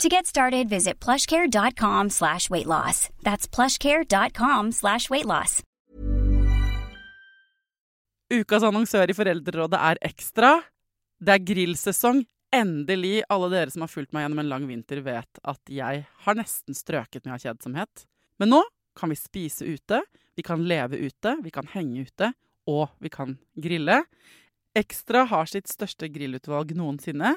To get started, visit plushcare.com slash weight loss. That's plushcare.com slash weight loss. Ukas annonsør i Foreldrerådet er Ekstra. Det er grillsesong. Endelig. Alle dere som har fulgt meg gjennom en lang vinter, vet at jeg har nesten strøket med av kjedsomhet. Men nå kan vi spise ute, vi kan leve ute, vi kan henge ute, og vi kan grille. Ekstra har sitt største grillutvalg noensinne,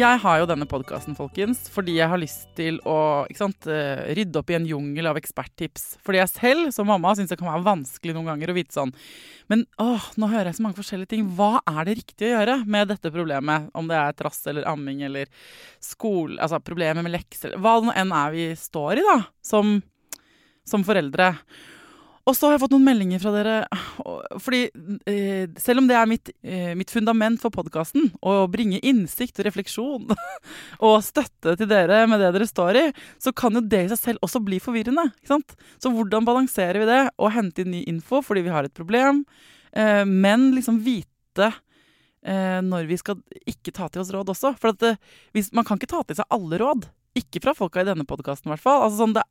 Jeg har jo denne podkasten, folkens, fordi jeg har lyst til å sant, eh, rydde opp i en jungel av eksperttips. Fordi jeg selv, som mamma, syns det kan være vanskelig noen ganger å vite sånn Men åh, nå hører jeg så mange forskjellige ting. Hva er det riktig å gjøre med dette problemet? Om det er trass eller amming eller skole Altså problemer med lekser Hva det enn er vi står i, da, som, som foreldre. Og så har jeg fått noen meldinger fra dere. Fordi eh, selv om det er mitt, eh, mitt fundament for podkasten, å bringe innsikt og refleksjon og støtte til dere med det dere står i, så kan jo det i seg selv også bli forvirrende. ikke sant? Så hvordan balanserer vi det? Og hente inn ny info fordi vi har et problem, eh, men liksom vite eh, når vi skal ikke ta til oss råd også. For at, eh, hvis, man kan ikke ta til seg alle råd. Ikke fra folka i denne podkasten, i hvert fall. Altså, sånn, det,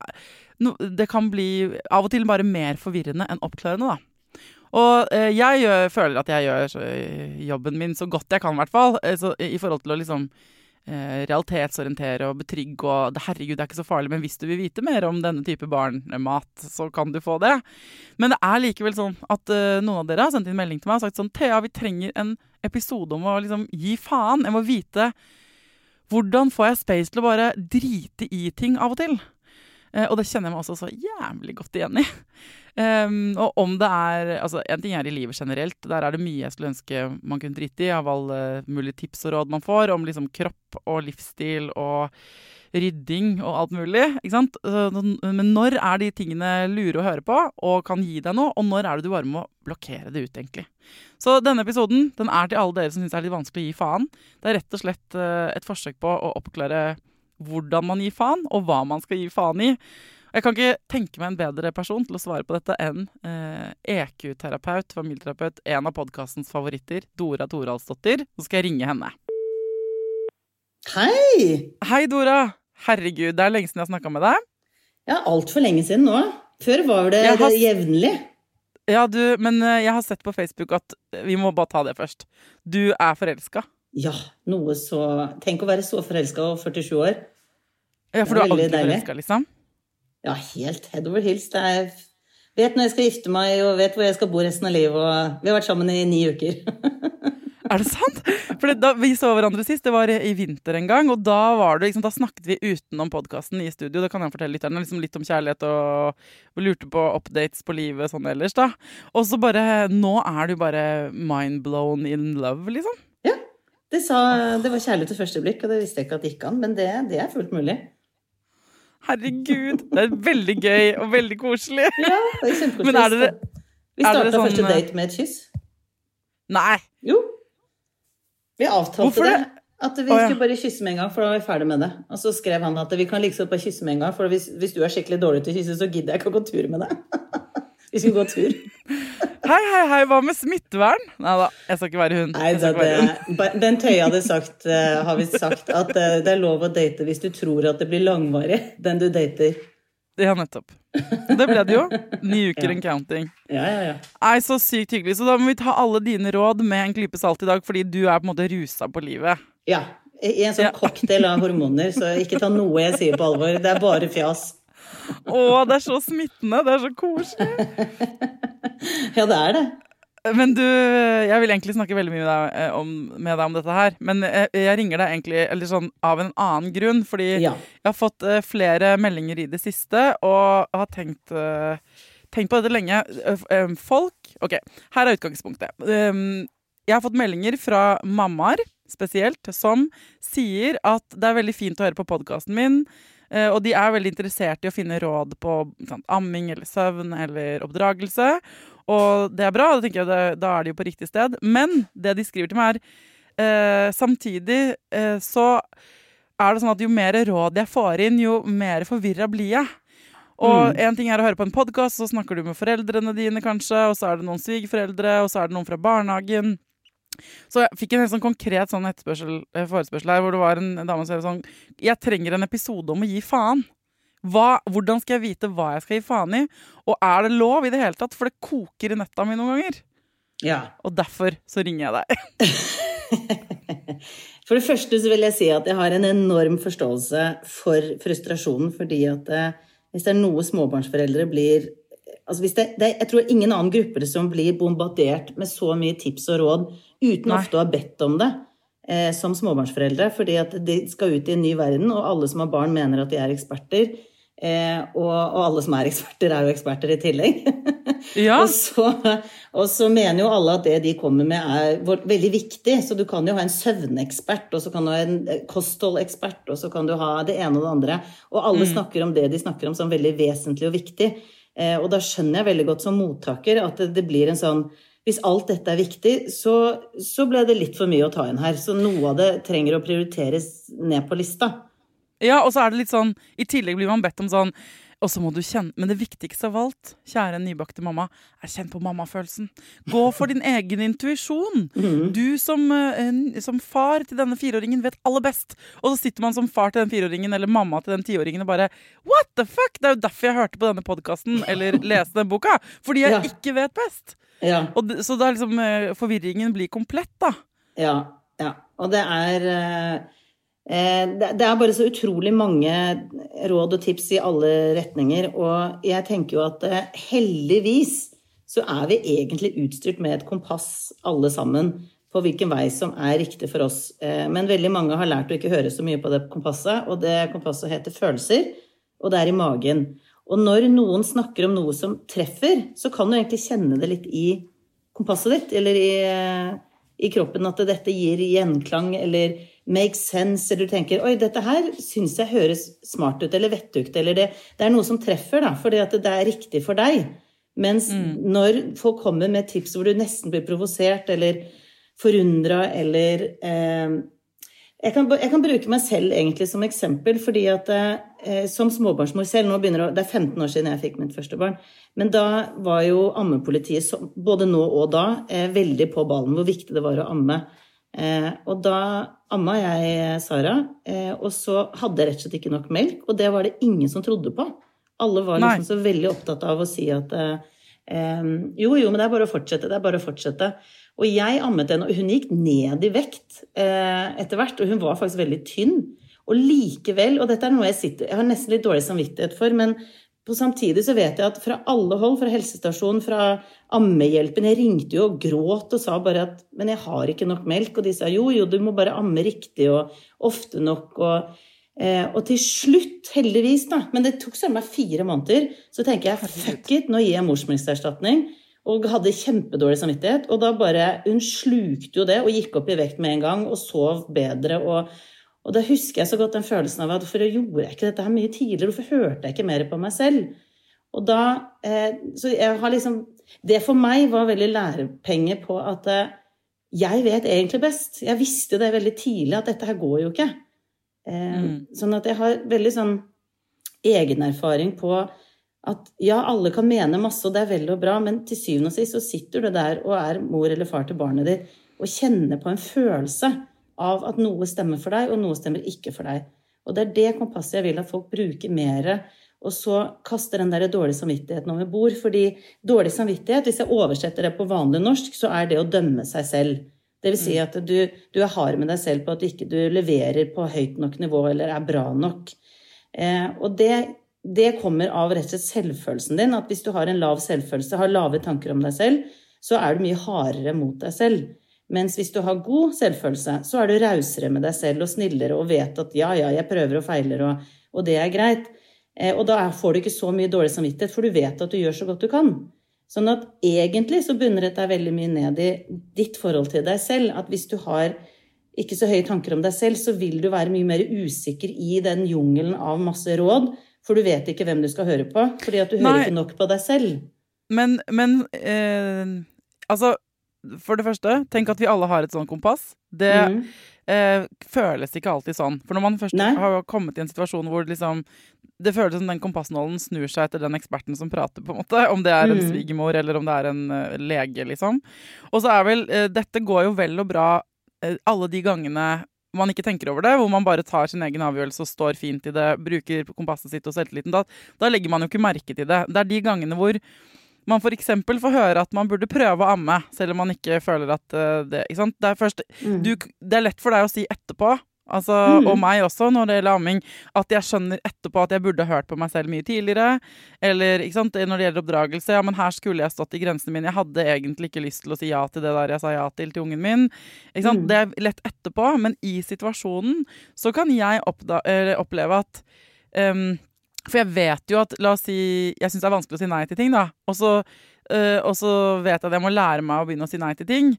no, det, kan bli av og til bare mer forvirrende enn oppklarende, da. Og eh, jeg gjør, føler at jeg gjør så, jobben min så godt jeg kan, i hvert fall. Eh, så, I forhold til å liksom eh, realitetsorientere og betrygge og Herregud, det er ikke så farlig, men hvis du vil vite mer om denne type barnemat, så kan du få det. Men det er likevel sånn at eh, noen av dere har sendt inn melding til meg og sagt sånn Thea, vi trenger en episode om å liksom gi faen. Jeg må vite hvordan får jeg space til å bare drite i ting av og til? Eh, og det kjenner jeg meg også så jævlig godt igjen i. Um, og om det er altså En ting er i livet generelt. Der er det mye jeg skulle ønske man kunne drite i, av alle mulige tips og råd man får om liksom kropp og livsstil og rydding og alt mulig. ikke sant? Men når er de tingene lure å høre på og kan gi deg noe, og når er det du bare må blokkere det ut, egentlig. Så denne episoden den er til alle dere som syns det er litt vanskelig å gi faen. Det er rett og slett eh, et forsøk på å oppklare hvordan man gir faen, og hva man skal gi faen i. Jeg kan ikke tenke meg en bedre person til å svare på dette enn eh, EQ-terapeut, familieterapeut, en av podkastens favoritter, Dora Toralsdottir. Så skal jeg ringe henne. Hei! Hei, Dora. Herregud, det er lenge siden jeg har snakka med deg. Ja, altfor lenge siden nå. Før var det har... jevnlig. Ja, du, men eh, jeg har sett på Facebook at Vi må bare ta det først. Du er forelska. Ja, noe så Tenk å være så forelska og 47 år. Ja, for du er alltid forelska, liksom? Ja, helt head over heels. Det er Vet når jeg skal gifte meg, og vet hvor jeg skal bo resten av livet. Og vi har vært sammen i ni uker. Er det sant? For da vi så hverandre sist, det var i vinter en gang, og da, det, liksom, da snakket vi utenom podkasten i studio. Det kan jeg fortelle lytterne. Liksom litt om kjærlighet og, og, lurte på updates på livet sånn ellers, da. Og så bare Nå er du bare mind blown in love, liksom. Ja. Det, sa, det var kjærlighet til første blikk, og det visste jeg ikke at det gikk an, men det, det er fullt mulig. Herregud, det er veldig gøy og veldig koselig. Ja, det er kjempekoselig. Men det, vi starta sånn, første date med et kyss. Nei. Jo. Vi avtalte det. At vi skulle bare kysse med en gang, for da var vi ferdig med det. Og så skrev han at vi kan like godt bare kysse med en gang, for hvis, hvis du er skikkelig dårlig til å kysse, så gidder jeg ikke å gå tur med deg. vi skulle gå tur. Hei, hei, hei, hva med smittevern? Nei da, jeg skal ikke være hun. Nei, da, det, det, Bent Høie hadde sagt, eh, har visst sagt at eh, det er lov å date hvis du tror at det blir langvarig, den du dater. Ja, nettopp. Det ble det jo. Ni uker Ja. and counting. Ja, ja, ja. Nei, så sykt hyggelig. Så da må vi ta alle dine råd med en klype salt i dag, fordi du er på en måte rusa på livet. Ja. I en sånn Ja. cocktail av hormoner, så ikke ta noe jeg sier på alvor. Det er bare fjas. Å, det er så smittende. Det er så koselig. Ja, det er det. Men du, jeg vil egentlig snakke veldig mye med deg eh, om, med deg om dette her. Men jeg, jeg ringer deg egentlig eller sånn, av en annen grunn. Fordi Ja. jeg har fått eh, flere meldinger i det siste, og har tenkt, eh, tenkt på dette lenge. Eh, eh, folk Ok, her er utgangspunktet. Um, jeg har fått meldinger fra mammaer spesielt, som sier at det er veldig fint å høre på podkasten min. Eh, og de er veldig interessert i å finne råd på sånn, amming eller søvn eller oppdragelse. Og det er bra, da tenker jeg det, da er de jo på riktig sted. Men det de skriver til meg, er eh, samtidig eh, så er det sånn at jo mer råd jeg får inn, jo mer forvirra blir jeg. Og en ting er å høre på en podkast, så snakker du med foreldrene dine, kanskje, og så er det noen svigerforeldre, og så er det noen fra barnehagen. Så jeg fikk en helt sånn konkret sånn eh, forespørsel her, hvor det var en dame som sa sånn Jeg trenger en episode om å gi faen. Hva, hvordan skal jeg vite hva jeg skal gi faen i? Og er det lov i det hele tatt? For det koker i netta mi noen ganger. Ja. Og derfor så ringer jeg deg. For det første så vil jeg si at jeg har en enorm forståelse for frustrasjonen, fordi at eh, hvis det er noe småbarnsforeldre blir altså hvis det, det, Jeg tror ingen annen grupper som blir bombardert med så mye tips og råd uten Nei. ofte å ha bedt om det, eh, som småbarnsforeldre. Fordi at de skal ut i en ny verden, og alle som har barn, mener at de er eksperter. Eh, og, og alle som er eksperter, er jo eksperter i tillegg. Ja, Og så, og så mener jo alle at det de kommer med er veldig viktig. Så du kan jo ha en søvnekspert, og så kan du ha en eh, kostholdekspert, og så kan du ha det ene og det andre. Og alle snakker om det de snakker om som veldig vesentlig og viktig. Eh, og da skjønner jeg veldig godt som mottaker at det, det blir en sånn hvis alt dette er viktig, så, så ble det litt for mye å ta inn her. Så noe av det trenger å prioriteres ned på lista. ja, og så er det litt sånn I tillegg blir man bedt om sånn og så må du kjenne, Men det viktigste av alt, kjære nybakte mamma, er kjenn på mammafølelsen. Gå for din egen intuisjon. Du som, eh, som far til denne fireåringen vet aller best. Og så sitter man som far til den fireåringen eller mamma til den tiåringen og bare What the fuck? Det er jo derfor jeg hørte på denne podkasten eller leste den boka. Fordi jeg Ja. ikke vet best. Ja. Og så da liksom eh, forvirringen blir komplett, da. Ja, ja. Og det er eh, eh, det er bare så utrolig mange råd og tips i alle retninger. Og jeg tenker jo at heldigvis så er vi egentlig utstyrt med et kompass alle sammen på hvilken vei som er riktig for oss. Men veldig mange har lært å ikke høre så mye på det kompasset, og det kompasset heter følelser, og det er i magen. Og når noen snakker om noe som treffer, så kan du egentlig kjenne det litt i kompasset ditt, eller i, i kroppen, at dette gir gjenklang, eller makes sense, eller du tenker oi, dette her syns jeg høres smart ut, eller vettugt, eller det, det er noe som treffer, da, fordi at det er riktig for deg. Mens når folk kommer med tips hvor du nesten blir provosert, eller forundra, eller eh, jeg kan, jeg kan bruke meg selv egentlig som eksempel, fordi at eh, som småbarnsmor selv nå begynner å, Det er 15 år siden jeg fikk mitt første barn. Men da var jo ammepolitiet, både nå og da, eh, veldig på ballen hvor viktig det var å amme. Eh, og da amma jeg Sara, eh, og så hadde jeg rett og slett ikke nok melk. Og det var det ingen som trodde på. Alle var liksom så veldig opptatt av å si at eh, eh, jo, jo, men det er bare å fortsette. Det er bare å fortsette. Og jeg ammet henne, og hun gikk ned i vekt eh, etter hvert. Og hun var faktisk veldig tynn. Og likevel, og dette er noe jeg sitter Jeg har nesten litt dårlig samvittighet for, men på samtidig så vet jeg at fra alle hold, fra helsestasjonen, fra ammehjelpen Jeg ringte jo og gråt og sa bare at Men jeg har ikke nok melk. Og de sa jo, jo, du må bare amme riktig og ofte nok. og Eh, og til slutt, heldigvis, da, men det tok søren meg fire måneder, så tenker jeg fuck it, nå gir jeg morsmelkerstatning. Og hadde kjempedårlig samvittighet. Og da bare Hun slukte jo det og gikk opp i vekt med en gang og sov bedre. Og, og da husker jeg så godt den følelsen av at hvorfor gjorde jeg ikke dette her mye tidligere? Hvorfor hørte jeg ikke mer på meg selv? Og da eh, Så jeg har liksom Det for meg var veldig lærepenge på at eh, jeg vet egentlig best. Jeg visste det veldig tidlig at dette her går jo ikke. Eh, mm. Sånn at jeg har veldig sånn egenerfaring på at ja, alle kan mene masse, og det er vel og bra, men til syvende og sist så sitter du der og er mor eller far til barnet ditt og kjenner på en følelse av at noe stemmer for deg, og noe stemmer ikke for deg. Og det er det kompasset jeg vil at folk bruker mer. Og så kaster den der dårlige samvittigheten over bord. Fordi dårlig samvittighet, hvis jeg oversetter det på vanlig norsk, så er det å dømme seg selv. Det vil si mm. at du, du er hard med deg selv på at du ikke du leverer på høyt nok nivå eller er bra nok. Eh, og det, det, kommer av rett og slett selvfølelsen din. At hvis du har en lav selvfølelse, har lave tanker om deg selv, så er du mye hardere mot deg selv. Mens hvis du har god selvfølelse, så er du rausere med deg selv og snillere og vet at ja, ja, jeg prøver og feiler, og, og det er greit. Eh, og da får du ikke så mye dårlig samvittighet, for du vet at du gjør så godt du kan. Sånn at egentlig så bunner dette veldig mye ned i ditt forhold til deg selv. At hvis du har ikke så høye tanker om deg selv, så vil du være mye mer usikker i den jungelen av masse råd. For du vet ikke hvem du skal høre på, fordi at du hører ikke nok på deg selv. Men, men eh, altså for det første, tenk at vi alle har et sånt kompass. Det mm. eh, føles ikke alltid sånn. For når man først Nei. har kommet i en situasjon hvor liksom, det føles som den kompassnålen snur seg etter den eksperten som prater, på en måte. Om det er en mm. svigermor eller om det er en uh, lege, liksom. Og så er vel uh, Dette går jo vel og bra uh, alle de gangene man ikke tenker over det, hvor man bare tar sin egen avgjørelse og står fint i det, bruker kompasset sitt og selvtilliten. Da, da legger man jo ikke merke til det. Det er de gangene hvor man f.eks. får høre at man burde prøve å amme, selv om man ikke føler at uh, det ikke sant? Det er, først, mm. du, det er lett for deg å si etterpå, altså, mm. og meg også, når det gjelder amming, at jeg skjønner etterpå at jeg burde hørt på meg selv mye tidligere. Eller når det gjelder oppdragelse, ja, men her skulle jeg stått i grensene mine. Jeg hadde egentlig ikke lyst til å si ja til det der jeg sa ja til til ungen min. Mm. Det er lett etterpå, men i situasjonen så kan jeg oppleve at um, for jeg vet jo at La oss si Jeg syns det er vanskelig å si nei til ting, da. Og så, og så vet jeg at jeg må lære meg å begynne å si nei til ting.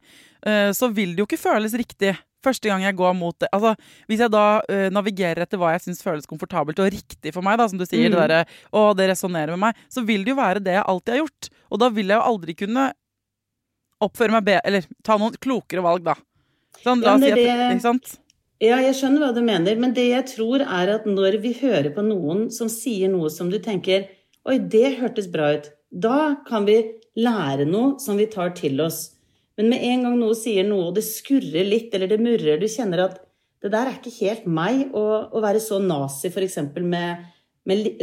Øh, så vil det jo ikke føles riktig første gang jeg går mot det. Altså, hvis jeg da uh, navigerer etter hva jeg syns føles komfortabelt og riktig for meg, da, som du sier, mm. det derre Å, det resonnerer med meg. Så vil det jo være det jeg alltid har gjort. Og da vil jeg jo aldri kunne oppføre meg bedre Eller ta noen klokere valg, da. Sånn, la oss si at, ikke sant? Ja, jeg skjønner hva du mener, men det jeg tror er at når vi hører på noen som sier noe som du tenker Oi, det hørtes bra ut. Da kan vi lære noe som vi tar til oss. Men med en gang noe sier noe, og det skurrer litt, eller det murrer, du kjenner at det der er ikke helt meg å, å være så nazi f.eks. med med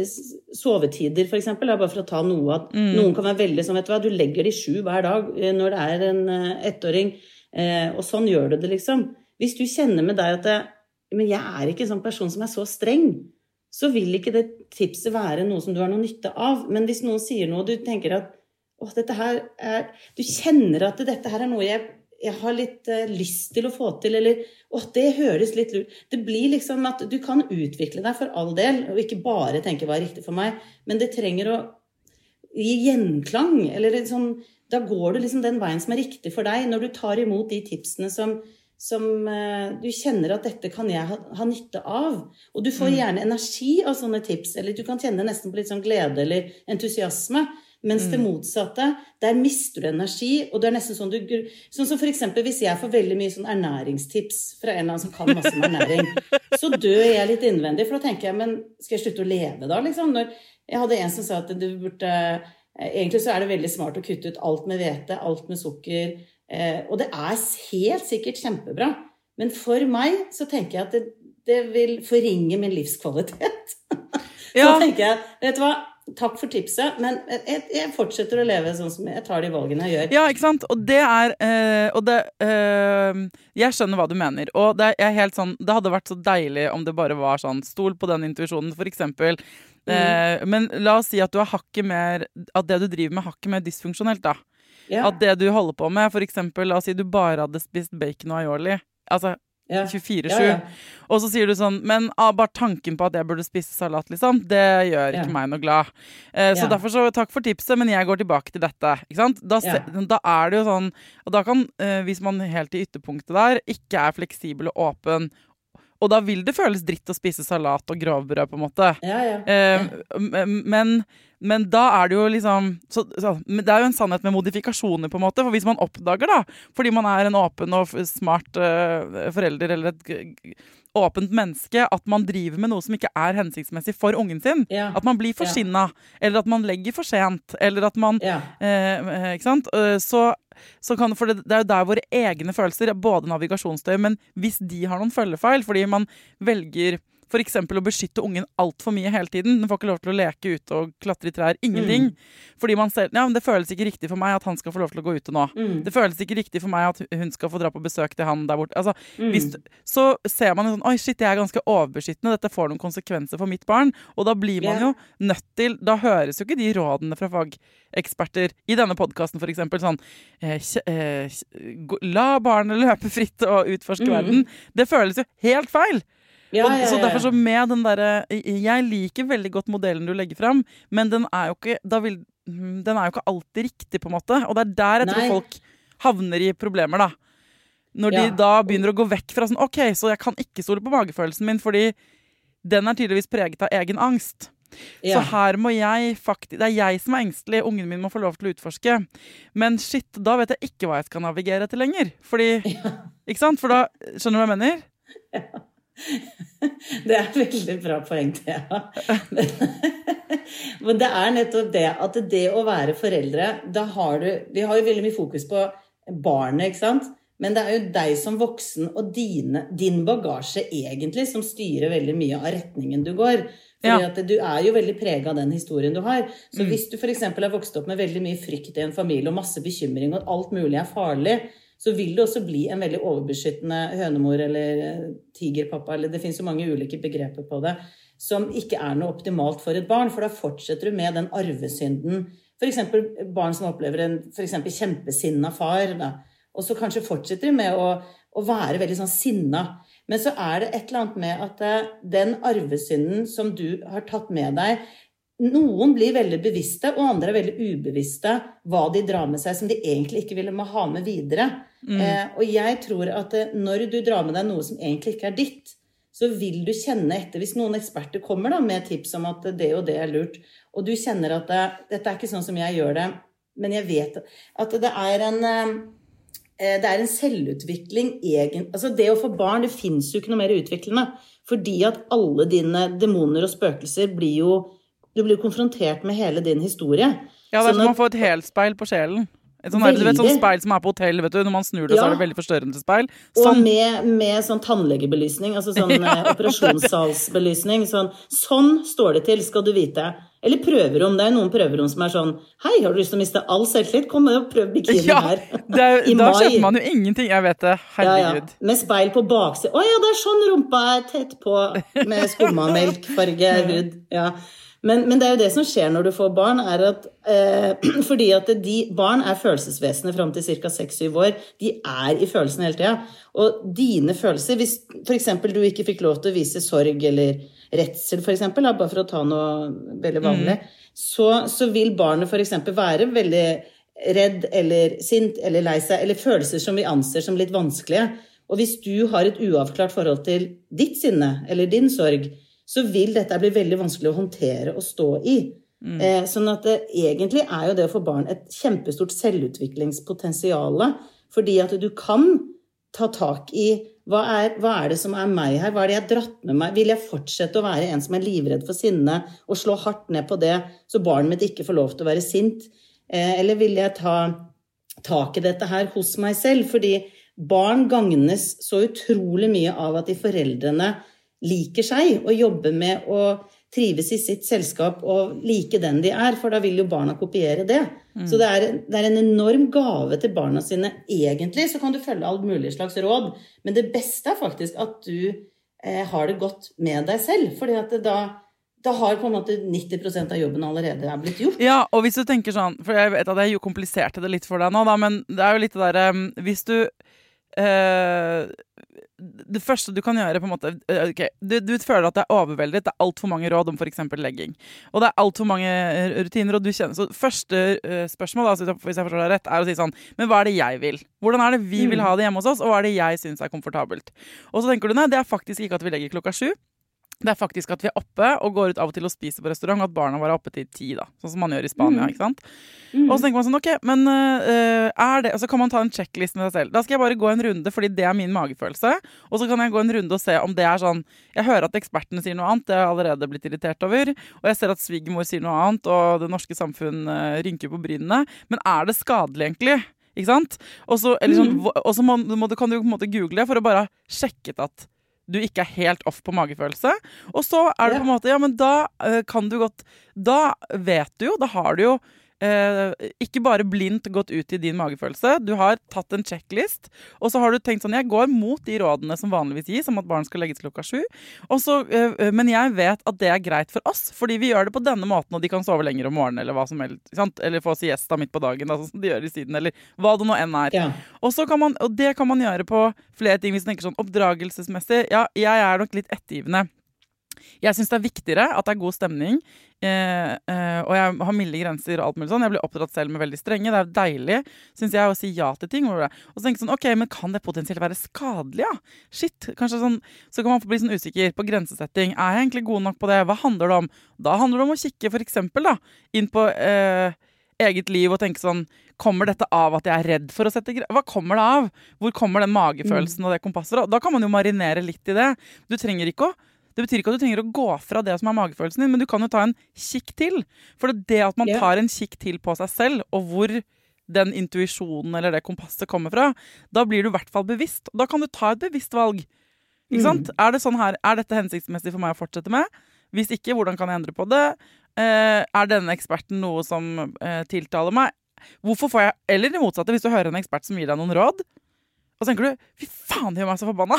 sovetider, f.eks. Bare for å ta noe at mm. noen kan være veldig sånn Vet du hva, du legger de sju hver dag eh, når det er en eh, ettåring. Eh, og sånn gjør du det, liksom. Hvis du kjenner med deg at det, men jeg er ikke en sånn person som er så streng, så vil ikke det tipset være noe som du har noe nytte av. Men hvis noen sier noe, og du tenker at å, dette her er Du kjenner at dette her er noe jeg, jeg har litt uh, lyst til å få til, eller å, det høres litt lurt Det blir liksom at du kan utvikle deg for all del, og ikke bare tenke hva er riktig for meg, men det trenger å gi gjenklang, eller sånn Da går du liksom den veien som er riktig for deg, når du tar imot de tipsene som som eh, du kjenner at dette kan jeg ha, ha nytte av. Og du får mm. gjerne energi av sånne tips, eller du kan kjenne nesten på litt sånn glede eller entusiasme. Mens mm. det motsatte, der mister du energi, og det er nesten sånn du Sånn som for eksempel hvis jeg får veldig mye sånn ernæringstips fra en eller annen som kan masse om ernæring, så dør jeg litt innvendig, for da tenker jeg men skal jeg slutte å leve da, liksom? Når jeg hadde en som sa at du burde Egentlig så er det veldig smart å kutte ut alt med hvete, alt med sukker, Eh, og det er helt sikkert kjempebra. Men for meg så tenker jeg at det, det vil forringe min livskvalitet. Ja. Så tenker jeg, vet du hva, takk for tipset, men jeg, jeg, fortsetter å leve sånn som jeg tar de valgene jeg gjør. Ja, ikke sant. Og det er øh, Og det øh, Jeg skjønner hva du mener. Og det er helt sånn Det hadde vært så deilig om det bare var sånn Stol på den intuisjonen, for eksempel. Mm. Eh, men la oss si at du har hakket mer At det du driver med, hakket mer dysfunksjonelt, da. Yeah. At det du holder på med, for eksempel, la oss si du bare hadde spist bacon og aioli. Altså ja. 24-7. Ja, ja. Og så sier du sånn Men ah, bare tanken på at jeg burde spise salat, liksom, det gjør ikke meg noe glad. Eh, så derfor så takk for tipset, men jeg går tilbake til dette. Ikke sant? Da, da er det jo sånn Og da kan, eh, hvis man helt i ytterpunktet der ikke er fleksibel og åpen Og da vil det føles dritt å spise salat og grovbrød, på en måte. Ja, ja. Eh, men, men da er det jo liksom så, så, Det er jo en sannhet med modifikasjoner, på en måte. For hvis man oppdager, da, fordi man er en åpen og smart uh, forelder eller et åpent menneske, at man driver med noe som ikke er hensiktsmessig for ungen sin. Ja. At man blir forsinna, ja. eller at man legger for sent, eller at man ja. eh, Ikke sant? Så, så kan, for det, det, er jo der våre egne følelser, både navigasjonsstøy, men hvis de har noen følgefeil, fordi man velger F.eks. å beskytte ungen altfor mye hele tiden. Den får ikke lov til å leke ute og klatre i trær. Ingenting. Mm. Fordi man ser ja, men det føles ikke riktig for meg at han skal få lov til å gå ute nå. Mm. Det føles ikke riktig for meg at hun skal få dra på besøk til han der borte. Altså, mm. hvis, så ser man sånn Oi, shit, jeg er ganske overbeskyttende. Dette får noen konsekvenser for mitt barn. Og da blir man yeah. jo nødt til Da høres jo ikke de rådene fra fageksperter i denne podkasten f.eks. sånn eh, eh, La barnet løpe fritt og utforske mm. verden. Det føles jo helt feil. Ja, ja, ja, så derfor så med den derre Jeg liker veldig godt modellen du legger fram, men den er jo ikke, vil, mm, den er jo ikke alltid riktig, på en måte. Og det er der jeg tror folk havner i problemer, da. Når de da begynner å gå vekk fra sånn OK, så jeg kan ikke stole på magefølelsen min, fordi den er tydeligvis preget av egen angst. Så her må jeg faktisk Det er jeg som er engstelig. Ungen min må få lov til å utforske. Men shit, da vet jeg ikke hva jeg skal navigere etter lenger. Fordi Ikke sant? For da Skjønner du hva jeg mener? Ja. Det er et veldig bra poeng, Thea. Men det er nettopp det at det å være foreldre da har du, Vi har jo veldig mye fokus på barnet, ikke sant? Men det er jo deg som voksen og dine, din bagasje egentlig som styrer veldig mye av retningen du går. Fordi ja. at Du er jo veldig prega av den historien du har. Så mm. hvis du f.eks. har vokst opp med veldig mye frykt i en familie og masse bekymring, og alt mulig er farlig, så vil det også bli en veldig overbeskyttende hønemor eller eh, tigerpappa, eller det finnes jo mange ulike begreper på det, som ikke er noe optimalt for et barn, for da fortsetter du med den arvesynden. F.eks. barn som opplever en kjempesinna far, da. og så kanskje fortsetter de med å, å være veldig sånn sinna. Men så er det et eller annet med at eh, den arvesynden som du har tatt med deg, noen blir veldig bevisste, og andre er veldig ubevisste hva de drar med seg som de egentlig ikke ville ha med videre. Mm. Eh, og jeg tror at eh, når du drar med deg noe som egentlig ikke er ditt, så vil du kjenne etter Hvis noen eksperter kommer da med tips om at det og det er lurt, og du kjenner at det, dette er ikke sånn som jeg gjør det, men jeg vet at det er en eh, det er en selvutvikling egen, altså Det å få barn, det fins jo ikke noe mer utviklende. Fordi at alle dine demoner og spøkelser blir jo du blir konfrontert med hele din historie. Ja, det er sånn som å få et helspeil på sjelen. Et sånn, du vet, sånn speil som er på hotell, vet du. Når man snur det, ja. så er det veldig forstørrende speil. Sånn. Og med, med, sånn tannlegebelysning, altså sånn ja, eh, operasjonssalsbelysning. Sånn, sånn står det til, skal du vite. Eller prøverom. Det er noen prøverom som er sånn Hei, har du lyst til å miste all selvtillit? Kom og prøv bikini ja, her. Er, I da mai. kjøper man jo ingenting. Jeg vet det. Herregud. Ja, ja. Med speil på baksiden. Å ja, det er sånn rumpa er tett på med skummamelkfarge hud. Ja. Men, men, det er jo det som skjer når du får barn, er at eh, fordi at de, barn er følelsesvesenet fram til ca. 6-7 år. De er i følelsene hele tida. Og dine følelser Hvis f.eks. du ikke fikk lov til å vise sorg eller redsel, eksempel, bare for å ta noe veldig vanlig, mm. så, så, vil barnet f.eks. være veldig redd eller sint eller lei seg, eller følelser som vi anser som litt vanskelige. Og hvis du har et uavklart forhold til ditt sinne eller din sorg, så vil dette bli veldig vanskelig å håndtere og stå i. Mm. Eh, sånn at det, egentlig er jo det å få barn et kjempestort selvutviklingspotensial. Fordi at du kan ta tak i hva er, hva er, det som er meg her? Hva er det jeg har dratt med meg? Vil jeg fortsette å være en som er livredd for sinne og slå hardt ned på det, så barnet mitt ikke får lov til å være sint? Eh, eller vil jeg ta tak i dette her hos meg selv? Fordi barn gagnes så utrolig mye av at de foreldrene liker seg og jobber med å trives i sitt selskap og like den de er, for da vil jo barna kopiere det. Mm. Så det er, det er, en enorm gave til barna sine. Egentlig så kan du følge all mulig slags råd, men det beste er faktisk at du eh, har det godt med deg selv. fordi at da, da har på en måte 90% av jobben allerede blitt gjort. Ja, og hvis du tenker sånn, for jeg vet at jeg jo kompliserte det litt for deg nå, da, men det er jo litt det derre um, Hvis du eh, det første du kan gjøre på en måte okay, du, du føler at det er overveldet, det er altfor mange råd om f.eks. legging. Og det er altfor mange eh, rutiner, og du kjenner Så første uh, spørsmål, da, hvis jeg forstår deg rett, er å si sånn Men hva er det jeg vil? Hvordan er det vi vil mm. ha det hjemme hos oss, og hva er det jeg syns er komfortabelt? Og så tenker du nei, det er faktisk ikke at vi legger klokka sju. Det er faktisk at vi er oppe og går ut av og til og spiser på restaurant. At barna våre er oppe til ti, da. Sånn som man gjør i Spania. Mm. ikke sant? Mm. Og så tenker man sånn, ok, men uh, er det Og så kan man ta en sjekkliste med seg selv. Da skal jeg bare gå en runde, fordi det er min magefølelse. Og så kan jeg gå en runde og se om det er sånn Jeg hører at ekspertene sier noe annet, det har jeg allerede blitt irritert over. Og jeg ser at svigermor sier noe annet, og det norske samfunn uh, rynker på brynene. Men er det skadelig, egentlig? Ikke sant? Og så sånn, mm. kan du på en måte google det for å bare ha sjekket at du ikke er helt off på magefølelse. Og så er det på en måte Ja, men da uh, kan du godt Da vet du jo, da har du jo eh, ikke bare blindt gått ut i din magefølelse. Du har tatt en checklist, og så har du tenkt sånn Jeg går mot de rådene som vanligvis gis, om at barn skal legges klokka sju. Eh, eh, men jeg vet at det er greit for oss, fordi vi gjør det på denne måten, og de kan sove lenger om morgenen, eller hva som helst. Eller få siesta midt på dagen, sånn som de gjør i Syden, eller hva det nå enn er. Ja. Og, man, og det kan man gjøre på flere ting hvis man tenker sånn oppdragelsesmessig. Ja, jeg er nok litt ettergivende. Jeg syns det er viktigere at det er god stemning. Eh, eh, og jeg har milde grenser og alt mulig sånn. Jeg blir oppdratt selv med veldig strenge. Det er deilig, syns jeg, å si ja til ting. Og så tenker jeg sånn, ok, men kan det potensielt være skadelig, ja? Shit. kanskje sånn, Så kan man bli sånn usikker på grensesetting. Er jeg egentlig god nok på det? Hva handler det om? Da handler det om å kikke for eksempel, da, inn på eh, eget liv og tenke sånn Kommer dette av at jeg er redd for å sette grenser? Hva kommer det av? Hvor kommer den magefølelsen mm. og det kompasset fra? Da kan man jo marinere litt i det. Du trenger ikke å det betyr ikke at du trenger å gå fra det som er magefølelsen din, men du kan jo ta en kikk til. For det det at man tar en kikk til på seg selv, og hvor den intuisjonen eller det kompasset kommer fra, da blir du i hvert fall bevisst. Da kan du ta et bevisst valg. Ikke sant? Mm. Er, det sånn her, er dette hensiktsmessig for meg å fortsette med? Hvis ikke, hvordan kan jeg endre på det? Eh, er denne eksperten noe som eh, tiltaler meg? Hvorfor får jeg, Eller det motsatte, hvis du hører en ekspert som gir deg noen råd, og så tenker du 'fy faen, det gjør meg så forbanna'.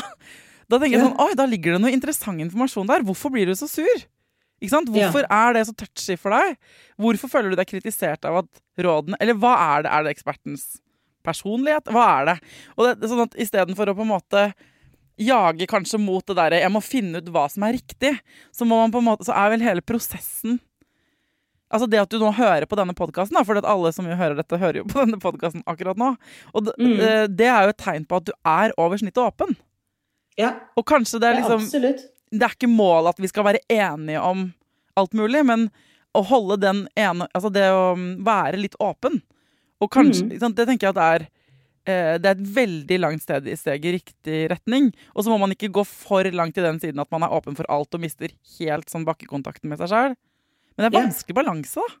Da tenker jeg sånn, oi, da ligger det noe interessant informasjon der. Hvorfor blir du så sur? Ikke sant? Hvorfor ja. er det så touchy for deg? Hvorfor føler du deg kritisert av at rådene Eller hva er det? Er det ekspertens personlighet? Hva er det? Og det, sånn at Istedenfor å på en måte jage kanskje mot det derre 'jeg må finne ut hva som er riktig', så, må man på en måte, så er vel hele prosessen Altså Det at du nå hører på denne podkasten, for alle som hører dette, hører jo på denne podkasten akkurat nå. Og det, mm. det, er jo et tegn på at du er over snittet åpen. Ja. Og kanskje det er liksom ja, Det er ikke målet at vi skal være enige om alt mulig, men å holde den ene Altså det å um, være litt åpen. Og kanskje mm. Det tenker jeg at er eh, det er et veldig langt sted, steg i riktig retning. Og så må man ikke gå for langt i den siden at man er åpen for alt og mister helt sånn bakkekontakten med seg sjøl. Men det er vanskelig yeah. balanse, da.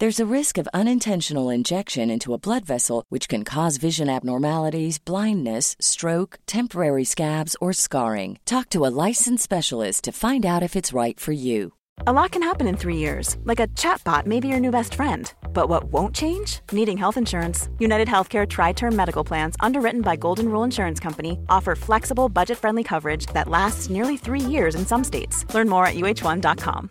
There's a risk of unintentional injection into a blood vessel, which can cause vision abnormalities, blindness, stroke, temporary scabs, or scarring. Talk to a licensed specialist to find out if it's right for you. A lot can happen in three years, like a chatbot may be your new best friend. But what won't change? Needing health insurance. United Healthcare Tri Term Medical Plans, underwritten by Golden Rule Insurance Company, offer flexible, budget friendly coverage that lasts nearly three years in some states. Learn more at uh1.com.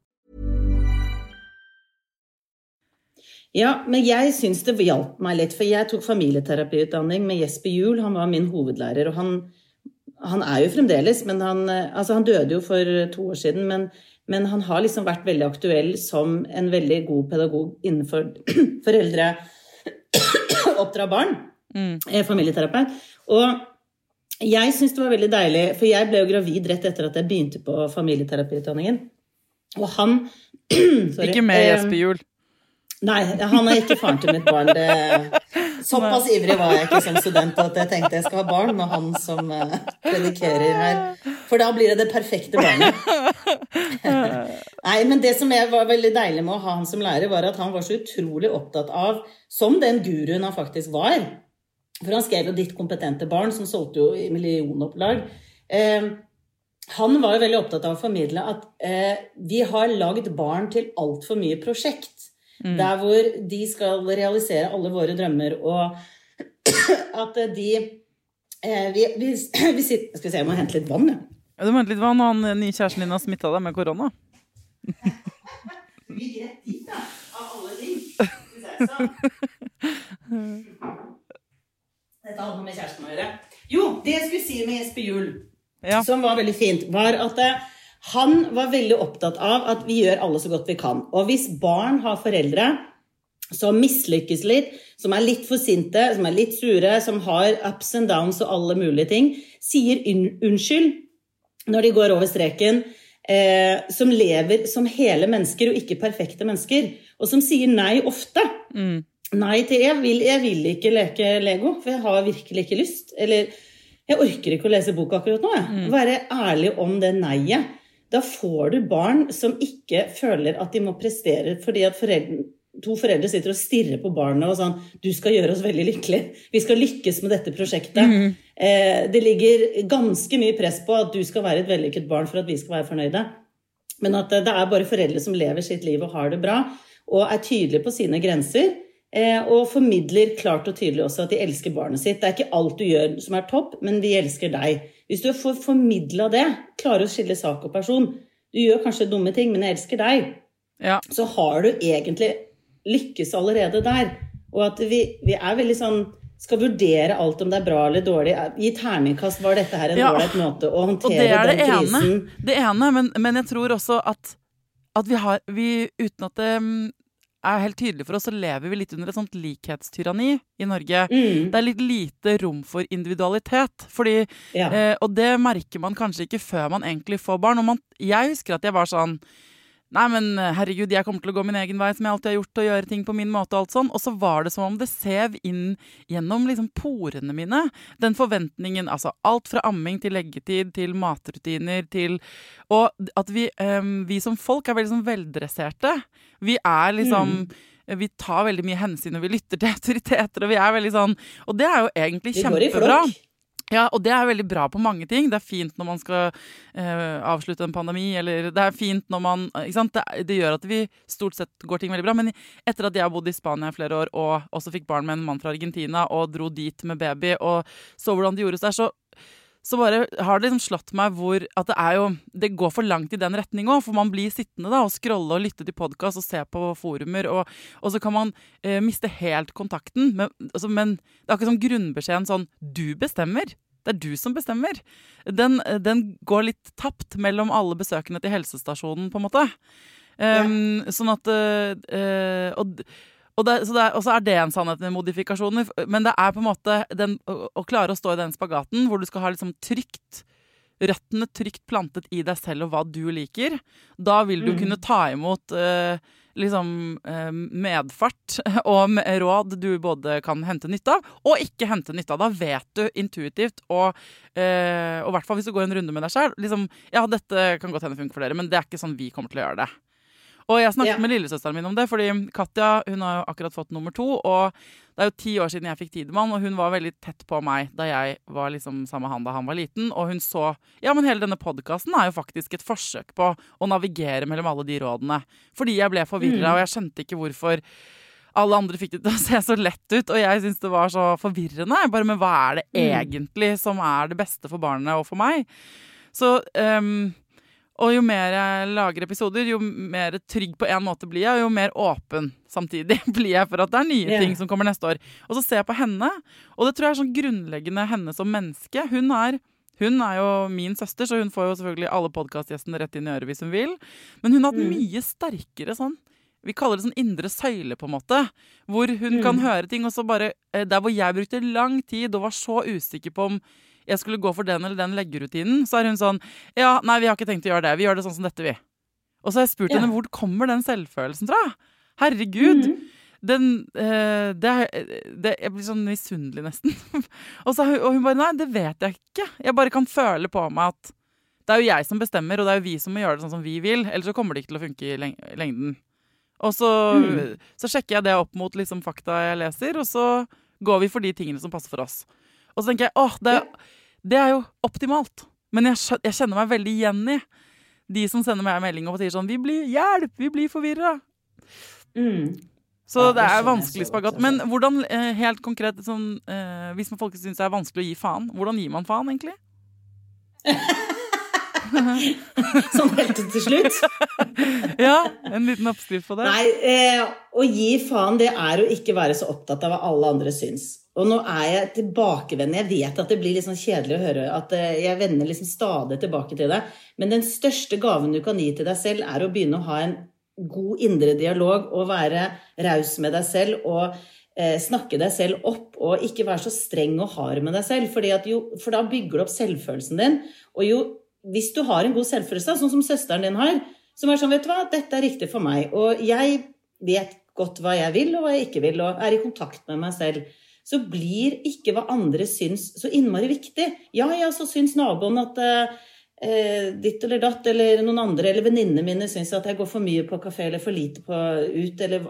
Ja, men jeg syns det hjalp meg litt, for jeg tok familieterapiutdanning med Jesper Juel. Han var min hovedlærer, og han, han er jo fremdeles men han, altså han døde jo for to år siden. Men, men, han har liksom vært veldig aktuell som en veldig god pedagog innenfor foreldre oppdra barn. Mm. Familieterapeut. Og jeg syns det var veldig deilig, for jeg ble jo gravid rett etter at jeg begynte på familieterapiutdanningen. Og han sorry, Ikke med Jesper Juel? Nei, han er ikke faren til mitt barn. Det, såpass ivrig var jeg ikke som student at jeg tenkte jeg skal ha barn med han som uh, predikerer her. For da blir det det perfekte barnet. Nei, men det som var veldig deilig med å ha han som lærer, var at han var så utrolig opptatt av, som den guruen han faktisk var For han skrev jo 'Ditt kompetente barn', som solgte jo i millionopplag. Eh, han var jo veldig opptatt av å formidle at eh, vi har lagd barn til altfor mye prosjekt. Mm. Der hvor de skal realisere alle våre drømmer, og at de eh, vi, vi, vi, sitter Skal vi se, jeg må hente litt vann, jeg. Ja. du må hente litt vann, og han nye kjæresten din har smitta deg med korona? Vi gikk rett dit, da. Av alle ting. Dette hadde noe med kjæresten å gjøre. Jo, det jeg skulle si med Jesper Juel, ja. som var veldig fint, var at eh, han var veldig opptatt av at vi gjør alle så godt vi kan. Og hvis barn har foreldre som mislykkes litt, som er litt for sinte, som er litt sure, som har ups and downs og alle mulige ting, sier unnskyld når de går over streken, eh, som lever som hele mennesker og ikke perfekte mennesker, og som sier nei ofte. Mm. Nei til jeg vil, jeg vil ikke leke Lego, for jeg har virkelig ikke lyst. Eller jeg orker ikke å lese bok akkurat nå. Mm. Være ærlig om det nei-et. Da får du barn som ikke føler at de må prestere fordi at foreldre, to foreldre sitter og stirrer på barnet og sånn 'Du skal gjøre oss veldig lykkelige. Vi skal lykkes med dette prosjektet.' Mm. Eh, det ligger ganske mye press på at du skal være et vellykket barn for at vi skal være fornøyde. Men at det er bare foreldre som lever sitt liv og har det bra, og er tydelige på sine grenser. Eh, og formidler klart og tydelig også at de elsker barnet sitt. Det er ikke alt du gjør som er topp, men vi elsker deg. Hvis du får formidla det, klarer å skille sak og person Du gjør kanskje dumme ting, men jeg elsker deg. Ja. Så har du egentlig lykkes allerede der. Og at vi, vi er veldig sånn skal vurdere alt om det er bra eller dårlig. Gi terningkast. Var dette her en ålreit ja. måte å håndtere den krisen? Ene. Det ene, men, men jeg tror også at, at vi har vi, Uten at det mm, er helt tydelig for oss, så lever vi litt under et sånt likhetstyranni i Norge. Mm. Det er litt lite rom for individualitet. Fordi, ja. eh, og det merker man kanskje ikke før man egentlig får barn. Man, jeg husker at jeg var sånn Nei, men herregud, jeg kommer til å gå min egen vei, som jeg alltid har gjort, og gjøre ting på min måte og alt sånn. Og så var det som om det sev inn gjennom liksom porene mine. Den forventningen, altså alt fra amming til leggetid til matrutiner til Og at vi, um, vi som folk er veldig sånn veldresserte. Vi er liksom mm. Vi tar veldig mye hensyn, og vi lytter til autoriteter, og vi er veldig sånn Og det er jo egentlig kjempebra. Ja, og det er veldig bra på mange ting. Det er fint når man skal eh, avslutte en pandemi, eller det er fint når man ikke sant? Det, det, gjør at vi stort sett går ting veldig bra. Men etter at jeg har bodd i Spania i flere år, og også fikk barn med en mann fra Argentina, og dro dit med baby, og så hvordan det gjordes der, så så bare har det liksom slått meg hvor at det er jo Det går for langt i den retning òg, for man blir sittende da og scrolle og lytte til podkast og se på forumer, og, og så kan man eh, miste helt kontakten. Men, altså, men det er akkurat som grunnbeskjeden sånn Du bestemmer. Det er du som bestemmer. Den, den går litt tapt mellom alle besøkende til helsestasjonen, på en måte. Um, ja. Sånn at uh, og, og, det, så er, også er det en sannhet med modifikasjoner. Men det er på en måte den, å, å, klare å stå i den spagaten hvor du skal ha liksom trygt Røttene trygt plantet i deg selv og hva du liker. Da vil du mm. kunne ta imot eh, liksom eh, medfart og råd du både kan hente nytte av, og ikke hente nytte av. Da vet du intuitivt, og, i eh, hvert fall hvis du går en runde med deg sjøl liksom, Ja, dette kan godt hende funke for dere, men det er ikke sånn vi kommer til å gjøre det. Og jeg snakket Ja. med lillesøsteren min om det, fordi Katja hun har jo akkurat fått nummer to. Og det er jo ti år siden jeg fikk Tidemann, og hun var veldig tett på meg da jeg var liksom sammen med han da han var liten. Og hun så Ja, men hele denne podkasten er jo faktisk et forsøk på å navigere mellom alle de rådene. Fordi jeg ble forvirra, og jeg skjønte ikke hvorfor alle andre fikk det til å se så lett ut, og jeg syntes det var så forvirrende. Bare med hva er det egentlig som er det beste for barnet og for meg? Så ehm, Og jo mer jeg lager episoder, jo mer trygg på en måte blir jeg, og jo mer åpen samtidig blir jeg for at det er nye yeah. ting som kommer neste år. Og så ser jeg på henne, og det tror jeg er sånn grunnleggende henne som menneske. Hun er hun er jo min søster, så hun får jo selvfølgelig alle podkastgjestene rett inn i øret hvis hun vil. Men hun har hatt mye sterkere sånn vi kaller det sånn indre søyle, på en måte. Hvor hun kan høre ting, og så bare eh, Der hvor jeg brukte lang tid og var så usikker på om jeg skulle gå for den eller den leggerutinen, så er hun sånn Ja, nei, vi har ikke tenkt å gjøre det. Vi gjør det sånn som dette, vi. Og så har jeg spurt Ja. henne hvor kommer den selvfølelsen fra? Herregud. Den eh, det, det, Jeg blir sånn misunnelig, nesten. og, så, og hun bare Nei, det vet jeg ikke. Jeg bare kan føle på meg at det er jo jeg som bestemmer, og det er jo vi som må gjøre det sånn som vi vil. Ellers så kommer det ikke til å funke i leng lengden. Og så, så sjekker jeg det opp mot liksom fakta jeg leser, og så går vi for de tingene som passer for oss. Og så tenker jeg åh, det, det er jo optimalt. Men jeg, jeg kjenner meg veldig igjen i de som sender meg melding og sier sånn Vi blir hjelp! Vi blir forvirra. Mm. Så Ja, det er vanskelig spagat. altså. Men hvordan, eh, helt konkret, sånn, eh, hvis folk syns det er vanskelig å gi faen, hvordan gir man faen, egentlig? Sånn helt til slutt. Ja, en liten oppskrift på det. Nei, eh, å gi faen, det er å ikke være så opptatt av hva alle andre syns. Og nå er jeg tilbakevendende. Jeg vet at det blir litt sånn kjedelig å høre at eh, jeg vender liksom stadig tilbake til deg. Men den største gaven du kan gi til deg selv, er å begynne å ha en god indre dialog og være raus med deg selv og eh, snakke deg selv opp og ikke være så streng og hard med deg selv. Jo, for da bygger du opp selvfølelsen din. Og jo, hvis du har en god selvfølelse, sånn som søsteren din har, som er sånn, vet du hva, dette er riktig for meg, og jeg vet godt hva jeg vil og hva jeg ikke vil, og er i kontakt med meg selv, så blir ikke hva andre syns så innmari viktig. Ja, ja, så syns naboen at eh, eh, ditt eller datt, eller noen andre, eller venninnene mine syns at jeg går for mye på kafé eller for lite på ut, eller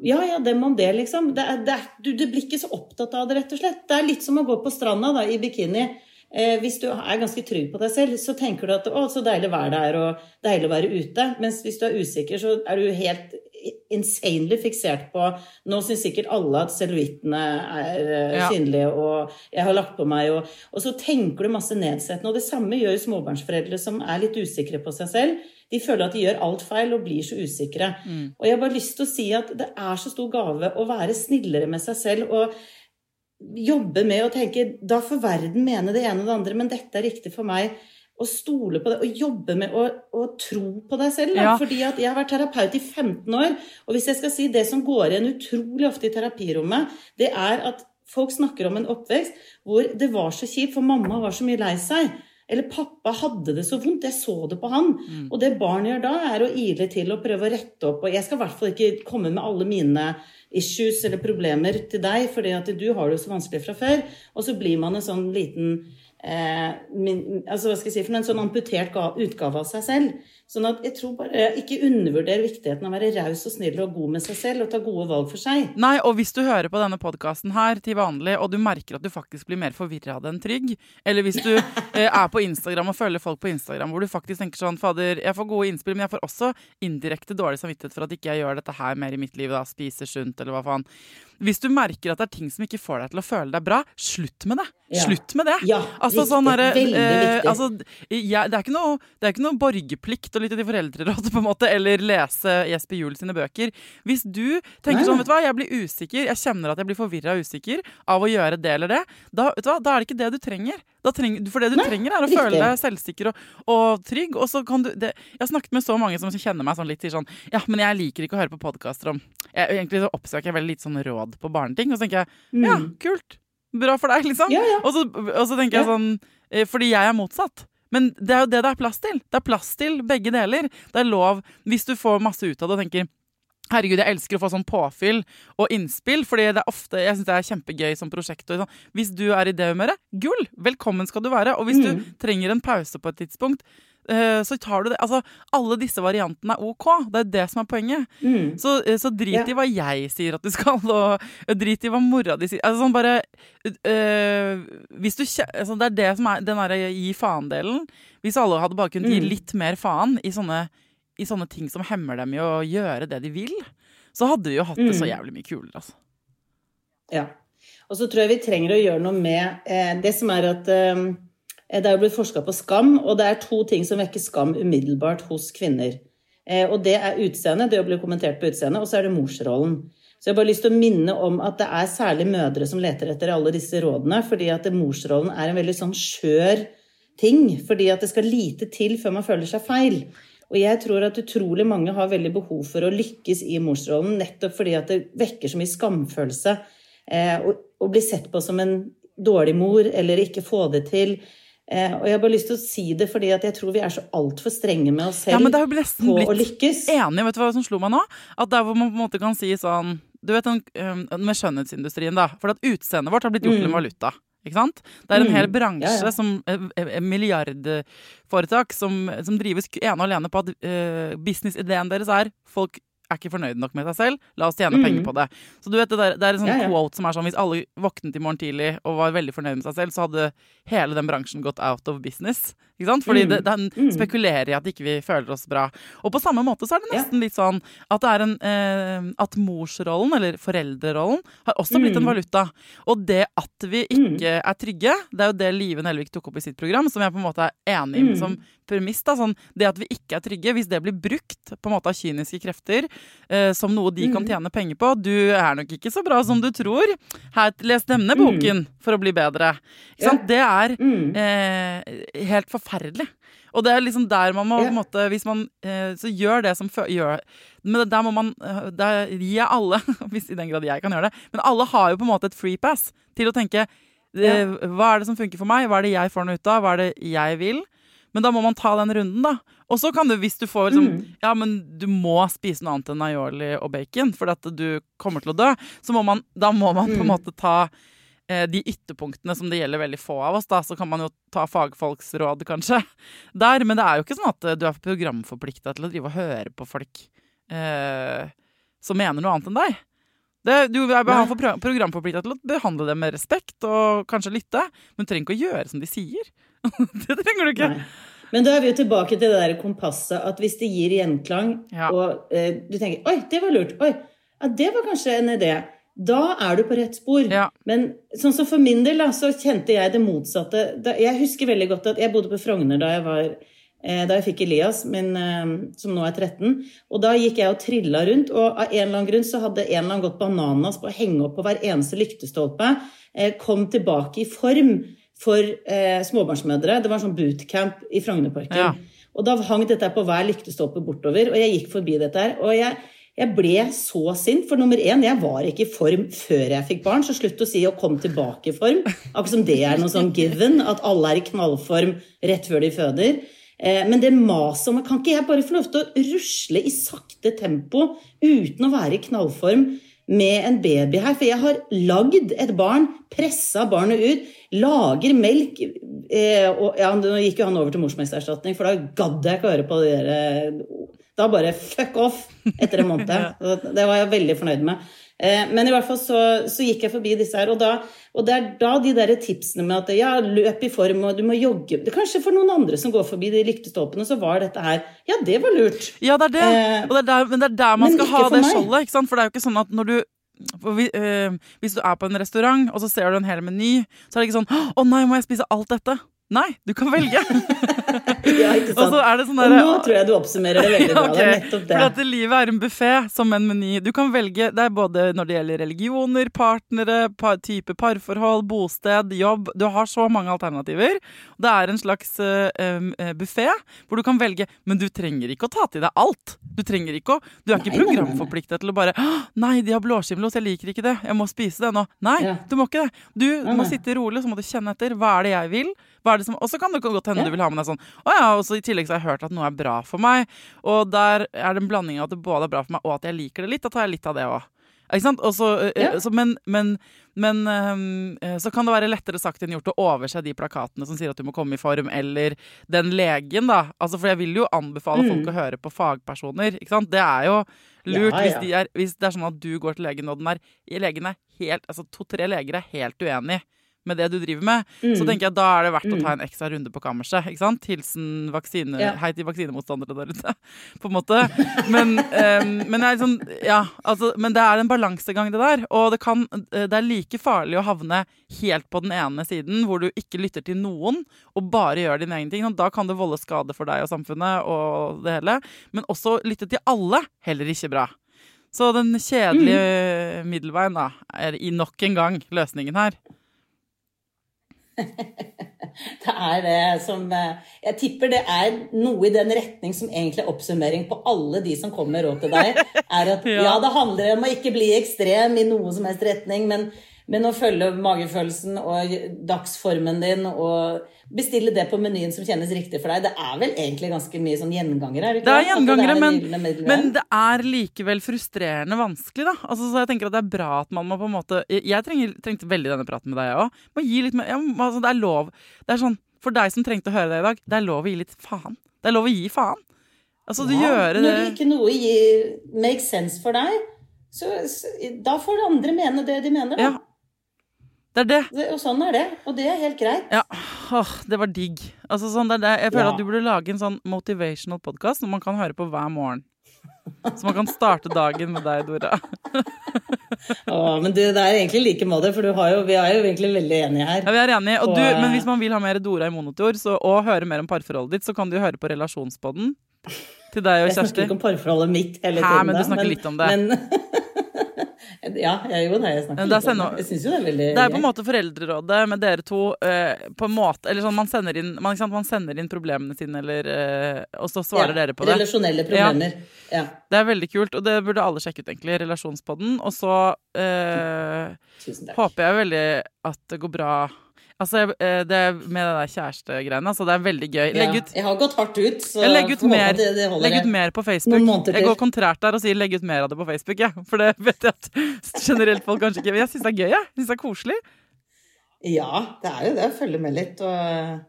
ja, ja, dem om det, liksom. Det, er, det, er, du, du blir ikke så opptatt av det, rett og slett. Det er litt som å gå på stranda da, i bikini. Eh, hvis du er ganske trygg på deg selv, så tenker du at å, så deilig vær det er, og deilig å være ute. Mens hvis du er usikker, så er du helt insanely fiksert på Nå syns sikkert alle at cellulittene er eh, Ja. synlige, og jeg har lagt på meg, og, og så tenker du masse nedsettende. Og det samme gjør jo småbarnsforeldre som er litt usikre på seg selv. De føler at de gjør alt feil og blir så usikre. Og jeg har bare lyst til å si at det er så stor gave å være snillere med seg selv. og jobbe med å tenke Da får verden mene det ene og det andre, men dette er riktig for meg. Å stole på det, og jobbe med å, å tro på deg selv. Da. Ja. Fordi at jeg har vært terapeut i 15 år, og hvis jeg skal si det som går igjen utrolig ofte i terapirommet, det er at folk snakker om en oppvekst hvor det var så kjipt, for mamma var så mye lei seg. Eller pappa hadde det så vondt, jeg så det på han. Og det barn gjør da, er å ile til og prøve å rette opp. Og jeg skal i hvert fall ikke komme med alle mine issues eller problemer til deg, fordi at du har det jo så vanskelig fra før. Og så blir man en sånn liten eh, min, altså hva skal jeg si, for en sånn amputert utgave av seg selv. Sånn at jeg tror bare Ikke undervurder viktigheten av å være raus og snill og god med seg selv og ta gode valg for seg. Nei, og hvis du hører på denne podkasten her til vanlig, og du merker at du faktisk blir mer forvirra enn trygg, eller hvis du eh, er på Instagram og følger folk på Instagram hvor du faktisk tenker sånn Fader, jeg får gode innspill, men jeg får også indirekte dårlig samvittighet for at ikke jeg gjør dette her mer i mitt liv, da, spiser sunt, eller hva faen. Hvis du merker at det er ting som ikke får deg til å føle deg bra, slutt med det! Ja. Slutt med det! Ja, altså, sånn eh, viktig. altså, jeg, det, er ikke noe, det er ikke noe borgerplikt å lytte til foreldrerådet, på en måte, eller lese Jesper Juel sine bøker. Hvis du tenker Nei, sånn, vet du hva, jeg blir usikker, jeg kjenner at jeg blir forvirra og usikker av å gjøre det eller det, da, vet du hva, da er det ikke det du trenger. Trenger for det du Nei, trenger, er å riktig. føle deg selvsikker og, og trygg. Og så kan du det, Jeg har snakket med så mange som kjenner meg sånn litt til sånn Ja, men jeg liker ikke å høre på podkaster om jeg, Egentlig så oppsøker jeg veldig lite sånn råd på barneting. Og så tenker jeg ja, kult. Bra for deg, liksom. Mm. Ja, ja. Og, så, og så tenker jeg sånn eh, Fordi jeg er motsatt. Men det er jo det det er plass til. Det er plass til begge deler. Det er lov, hvis du får masse ut av det og tenker Herregud, jeg elsker å få sånn påfyll og innspill, fordi det er ofte, jeg synes det er kjempegøy som prosjekt. Og sånn. Hvis du er i det humøret, gull! Velkommen skal du være. Og hvis Mm. du trenger en pause på et tidspunkt, så tar du det Altså, alle disse variantene er OK. Det er det som er poenget. Mm. Så, eh, så drit Ja. i hva jeg sier at du skal, og eh, drit i hva mora di sier. Altså sånn bare øh, Hvis du altså, Det er det som er den derre gi faen-delen. Hvis alle hadde bare kunnet gi Mm. litt mer faen i sånne, i sånne ting som hemmer dem i å gjøre det de vil, så hadde vi jo hatt det så Mm. jævlig mye kulere, altså. Ja. Og så tror jeg vi trenger å gjøre noe med eh, det som er at eh, det er jo blitt forska på skam, og det er to ting som vekker skam umiddelbart hos kvinner. Eh, og det er utseendet, det å bli kommentert på utseendet, og så er det morsrollen. Så jeg har bare lyst til å minne om at det er særlig mødre som leter etter alle disse rådene, fordi at morsrollen er en veldig sånn skjør ting. Fordi at det skal lite til før man føler seg feil. Og jeg tror at utrolig mange har veldig behov for å lykkes i morsrollen, nettopp fordi at det vekker så mye skamfølelse. Eh, og, og bli sett på som en dårlig mor, eller ikke få det til. Eh, og jeg har bare lyst til å si det fordi at jeg tror vi er så altfor strenge med oss selv Ja, men det har nesten på å blitt lykkes. enig. Vet du hva som slo meg nå? At der hvor man på en måte kan si sånn Du vet den, øh, med skjønnhetsindustrien, da. For at utseendet vårt har blitt gjort til en Mm. valuta. Ikke sant? Det er en Mm. hel bransje Ja, ja. som eh, eh, milliardforetak som, som drives ene og alene på at uh, businessideen deres er folk er ikke fornøyd nok med seg selv, la oss tjene Mm. penger på det. Så du vet, det, der, det er en sånn Ja, ja. quote som er sånn hvis alle våknet i morgen tidlig og var veldig fornøyd med seg selv, så hadde hele den bransjen gått out of business. Ikke sant? Fordi Mm. det, den Mm. spekulerer i at ikke vi føler oss bra. Og på samme måte så er det Ja. nesten litt sånn at det er en eh, At morsrollen, eller foreldrerollen, har også blitt en Mm. valuta. Og det at vi ikke er trygge, det er jo det Live Nelvik tok opp i sitt program, som jeg på en måte er enig i Mm. som premiss. da, sånn, Det at vi ikke er trygge, hvis det blir brukt på en måte av kyniske krefter eh, som noe de kan Mm. tjene penger på Du er nok ikke så bra som du tror. Her, les denne boken for å bli bedre. Sant? Det er Mm. eh, helt forferdelig. Og det er liksom der man må på en måte, Hvis man eh, så gjør det som gjør Men der må man eh, Der gir jeg alle, hvis i den grad jeg kan gjøre det Men alle har jo på en måte et free pass til å tenke eh, Hva er det som funker for meg? Hva er det jeg får noe ut av? Hva er det jeg vil? Men da må man ta den runden, da. Og så kan du, hvis du får liksom Mm. Ja, men du må spise noe annet enn aioli og bacon for at du kommer til å dø, så må man, da må man på en Mm. måte ta eh, de ytterpunktene som det gjelder veldig få av oss, da, så kan man jo ta fagfolks råd, kanskje, der. Men det er jo ikke sånn at eh, du er programforplikta til å drive og høre på folk eh, som mener noe annet enn deg. Det, du er programforplikta til å behandle dem med respekt og kanskje lytte, men du trenger ikke å gjøre som de sier. det trenger du ikke. Nei. Men da er vi jo tilbake til det der kompasset at hvis det gir gjenklang, Ja. og eh, du tenker 'oi, det var lurt', 'oi, ja, det var kanskje en idé', da er du på rett spor. Ja. Men sånn som for min del, da, så kjente jeg det motsatte. Da, jeg husker veldig godt at jeg bodde på Frogner da jeg var eh, da jeg fikk Elias, min, eh, som nå er 13. Og da gikk jeg og trilla rundt, og av en eller annen grunn så hadde en eller annen gått bananas på å henge opp på hver eneste lyktestolpe. Eh, kom tilbake i form for eh, småbarnsmødre. Det var en sånn bootcamp i Frognerparken. Ja. Og da hang dette på hver lyktestolpe bortover, og jeg gikk forbi dette her. Og jeg, jeg ble så sint, for nummer én, jeg var ikke i form før jeg fikk barn, så slutt å si å komme tilbake i form. Akkurat som det er noe sånn given, at alle er i knallform rett før de føder. Eh, Men det maset om Kan ikke jeg bare få lov til å rusle i sakte tempo uten å være i knallform med en baby her? For jeg har lagd et barn, pressa barnet ut, lager melk eh, og ja, Nå gikk jo han over til morsmelkerstatning, for da gadd jeg ikke å høre på det der eh, Da bare fuck off etter en måned. Det var jeg veldig fornøyd med. Eh, Men i hvert fall så, så gikk jeg forbi disse her, og, da, og det er da de der tipsene med at ja, løp i form, og du må jogge det, Kanskje for noen andre som går forbi de lyktestolpene, så var dette her Ja, det var lurt. Ja, det er det. Eh, det er der, men det er der man men skal ha det skjoldet. ikke sant? For det er jo ikke sånn at når du eh, Hvis du er på en restaurant, og så ser du en hel meny, så er det ikke sånn 'Å nei, må jeg spise alt dette?' Nei, du kan velge. Ja, ikke sant? så det sånn Og nå tror jeg du oppsummerer det veldig bra. Ok, Det er nettopp det. For at livet er en buffé som en meny. Du kan velge, Det er både når det gjelder religioner, partnere, par, type parforhold, bosted, jobb. Du har så mange alternativer. Det er en slags uh, buffé hvor du kan velge, men du trenger ikke å ta til deg alt. Du trenger ikke å, du er ikke Nei, programforplikta til å bare Nei, de har blåskimmelost, jeg liker ikke det. Jeg må spise det nå. Nei, Ja. du må ikke det. Du du må sitte rolig, så må du kjenne etter. Hva er det jeg vil? Hva er det som, og så kan det godt hende Ja. du vil ha med deg sånn Å ja, og så i tillegg så har jeg hørt at noe er bra for meg. Og der er det en blanding av at det både er bra for meg, og at jeg liker det litt. Da tar jeg litt av det òg. Ikke sant? Også, Ja. så, men, men, men så kan det være lettere sagt enn gjort å overse de plakatene som sier at du må komme i form, eller den legen, da. Altså, for jeg vil jo anbefale folk å høre på fagpersoner. Ikke sant? Det er jo lurt ja, Ja, Hvis, de er, hvis det er sånn at du går til legen, og den er, legen er helt Altså to-tre leger er helt uenig med det du driver med, Mm. så tenker jeg da er det verdt å ta en ekstra runde på kammerset. ikke sant? Hilsen vaksine, Ja. hei til vaksinemotstandere der ute, på en måte. Men, um, men, jeg liksom, ja, altså, men det er en balansegang, det der. Og det, kan, det er like farlig å havne helt på den ene siden, hvor du ikke lytter til noen, og bare gjør din egen ting. Og da kan det volde skade for deg og samfunnet og det hele. Men også lytte til alle, heller ikke bra. Så den kjedelige middelveien da, er i nok en gang løsningen her. Det er det som eh, Jeg tipper det er noe i den retning som egentlig er oppsummering på alle de som kommer med råd til deg. Er at Ja. ja, det handler om å ikke bli ekstrem i noen som helst retning, men, men å følge magefølelsen og dagsformen din og bestille det på menyen som kjennes riktig for deg. Det er vel egentlig ganske mye sånn gjengangere? Er det, ikke Det er gjengangere, gjengangere, er men, men det er likevel frustrerende vanskelig, da. Altså, så jeg tenker at det er bra at man må på en måte Jeg trenger, trengte veldig denne praten med deg, jeg òg. Må gi litt mer altså, Det er lov. Det er sånn, For deg som trengte å høre det i dag, det er lov å gi litt faen. Det er lov å gi faen. Altså, du Ja, gjør det Når ikke noe gir, makes sense for deg, så, så da får andre mene det de mener. Da. Ja. Det er det. Det, og sånn er det. Og det er helt greit. Ja, åh, det var digg. Altså, sånn, det er det. Jeg føler Ja. at du burde lage en sånn motivational podkast som man kan høre på hver morgen. Så man kan starte dagen med deg, Dora. Åh, men du, det er egentlig like måte, for du har jo, vi er jo egentlig veldig enige her. Ja, vi er enige. Og Og, du, eh, men hvis man vil ha mer Dora i monotor så, og høre mer om parforholdet ditt, så kan du høre på Relasjonspodden til deg og Jeg snakker ikke om parforholdet mitt hele Hæ, men du snakker snakker litt om det. Men, ja, jeg gjorde det. Jeg snakker litt om det. Jeg syns jo det er veldig Det er på en måte Foreldrerådet med dere to eh, på en måte, eller sånn, man, sender inn, man, man sender inn problemene sine, eller, eh, og så svarer Ja, dere på det. Relasjonelle problemer. Ja. Det er veldig kult, og det burde alle sjekke ut, egentlig. Relasjonspodden. Og så eh, håper jeg veldig at det går bra Altså, eh, det med det der kjærestegreiene, altså, det er veldig gøy. Legg Ja, jeg har gått hardt ut, så legger ut mer, det, det legg ut mer på Facebook. Jeg går kontrært der og sier 'legg ut mer av det på Facebook', jeg. For det vet jeg at generelt folk kanskje ikke jeg syns det er gøy, jeg. Jeg synes det er koselig. Ja, det er jo det følge med litt og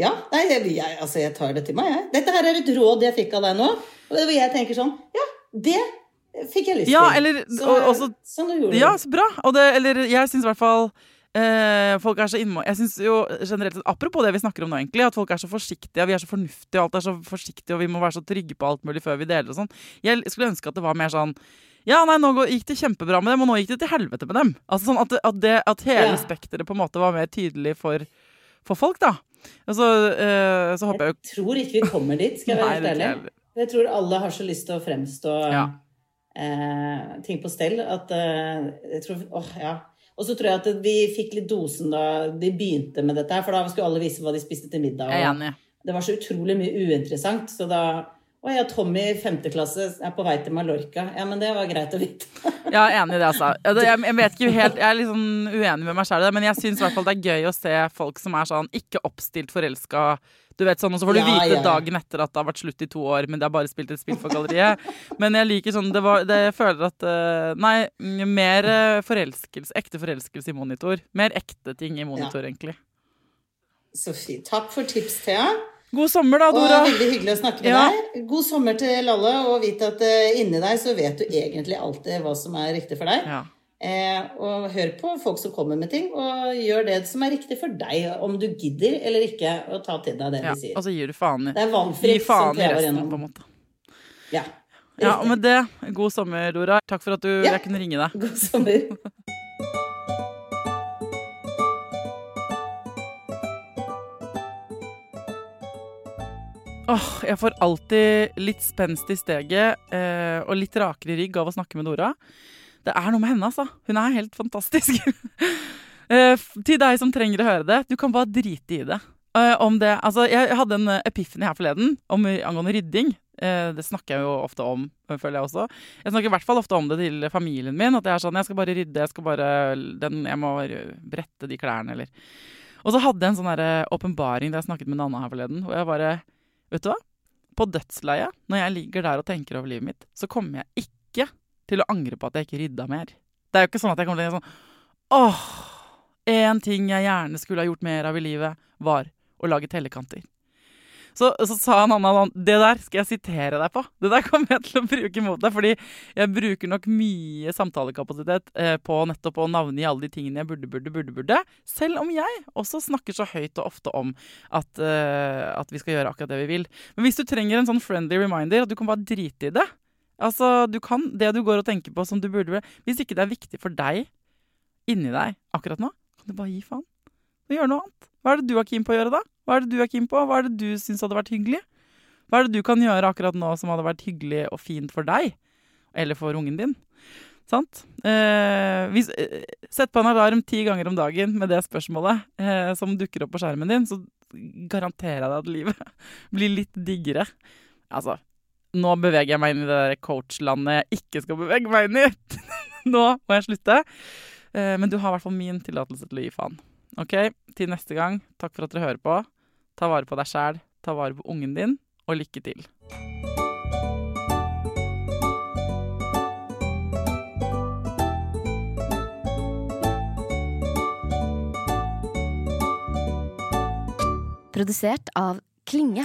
Ja, nei, jeg, jeg, altså, jeg tar det til meg, jeg. Dette her er et råd jeg fikk av deg nå, og jeg tenker sånn Ja, det fikk jeg lyst til. Ja, eller- så, og- også- sånn Ja, så bra. Og det, eller jeg syns i hvert fall eh, folk er så innmå... Jeg synes jo generelt Apropos det vi snakker om nå, egentlig, at folk er så forsiktige, vi er så fornuftige, og alt er så forsiktig, og vi må være så trygge på alt mulig før vi deler og sånn. Jeg skulle ønske at det var mer sånn ja, nei, nå gikk det kjempebra med dem, og nå gikk det til helvete med dem. Altså sånn At, at, det, at hele spekteret på en måte var mer tydelig for, for folk, da. Og så, eh, så håper jeg jo Jeg tror ikke vi kommer dit, skal jeg være helt ærlig. Jeg tror alle har så lyst til å fremstå Ja. eh, ting på stell at eh, jeg tror, åh, ja. Og så tror jeg at vi fikk litt dosen da de begynte med dette her, for da skulle alle vise hva de spiste til middag. Det var så utrolig mye uinteressant, så da Å ja, Tommy i femte klasse er på vei til Mallorca. Ja, men det var greit å vite. Ja, enig i det, altså. Jeg, vet ikke helt, jeg er litt sånn uenig med meg sjøl, men jeg syns i hvert fall det er gøy å se folk som er sånn ikke oppstilt forelska. Du vet sånn, Og så får du Ja, vite ja, ja. dagen etter at det har vært slutt i to år, men det har bare spilt et spill for galleriet. Men jeg liker sånn det var, det, Jeg føler at eh, Nei, mer eh, forelskelse, ekte forelskelse i monitor. Mer ekte ting i monitor, egentlig. Så fint. Takk for tips, Thea. God sommer, da, Dora. Og veldig hyggelig å snakke med Ja. deg. God sommer til alle, og vit at eh, inni deg så vet du egentlig alltid hva som er riktig for deg. Ja. Eh, og hør på folk som kommer med ting, og gjør det som er riktig for deg, om du gidder eller ikke å ta til deg det ja. de sier. Og så gir du faen i Det er valgfritt, som faen i resten, på en måte. Ja, Ja, og med det, god sommer, Dora. Takk for at du, Ja. jeg kunne ringe deg. God sommer. Åh, jeg får alltid litt spenst i steget eh, og litt rakere rygg av å snakke med Dora. Det er noe med henne, altså. Hun er helt fantastisk. eh, til deg som trenger å høre det, du kan bare drite i det. Eh, om det altså, jeg hadde en eh, epiphany her forleden om, angående rydding. Det snakker jeg jo ofte om, føler jeg også. Jeg snakker i hvert fall ofte om det til familien min. At jeg er sånn, jeg skal bare rydde, jeg skal bare den, Jeg må brette de klærne, eller Og så hadde jeg en sånn åpenbaring da jeg snakket med Nanna her forleden, hvor jeg bare Vet du hva? På dødsleiet, når jeg ligger der og tenker over livet mitt, så kommer jeg ikke til å angre på at jeg ikke rydda mer. Det er jo ikke sånn at jeg kommer til å tenke sånn Åh, én ting jeg gjerne skulle ha gjort mer av i livet, var å lage tellekanter. Så, så sa han Anna sånn Det der skal jeg sitere deg på. Det der kommer jeg til å bruke mot deg. Fordi jeg bruker nok mye samtalekapasitet eh, på nettopp å navngi alle de tingene jeg burde, burde, burde. burde Selv om jeg også snakker så høyt og ofte om at, eh, at vi skal gjøre akkurat det vi vil. Men hvis du trenger en sånn friendly reminder, at du kan bare drite i det Altså, du kan det du går og tenker på som du burde Hvis ikke det er viktig for deg inni deg akkurat nå, kan du bare gi faen. Og gjøre noe annet. Hva er det du er keen på å gjøre, da? Hva er det du er keen på? Hva er det du syns hadde vært hyggelig? Hva er det du kan gjøre akkurat nå som hadde vært hyggelig og fint for deg? Eller for ungen din? Sant? Eh, hvis, eh, sett på en alarm ti ganger om dagen med det spørsmålet eh, som dukker opp på skjermen din, så garanterer jeg deg at livet blir litt diggere. Altså, nå beveger jeg meg inn i det der coachlandet jeg ikke skal bevege meg inn i. nå må jeg slutte. Eh, men du har i hvert fall min tillatelse til å gi faen. Ok, Til neste gang, takk for at dere hører på. Ta vare på deg sjæl, ta vare på ungen din, og lykke til. Produsert av Klinge.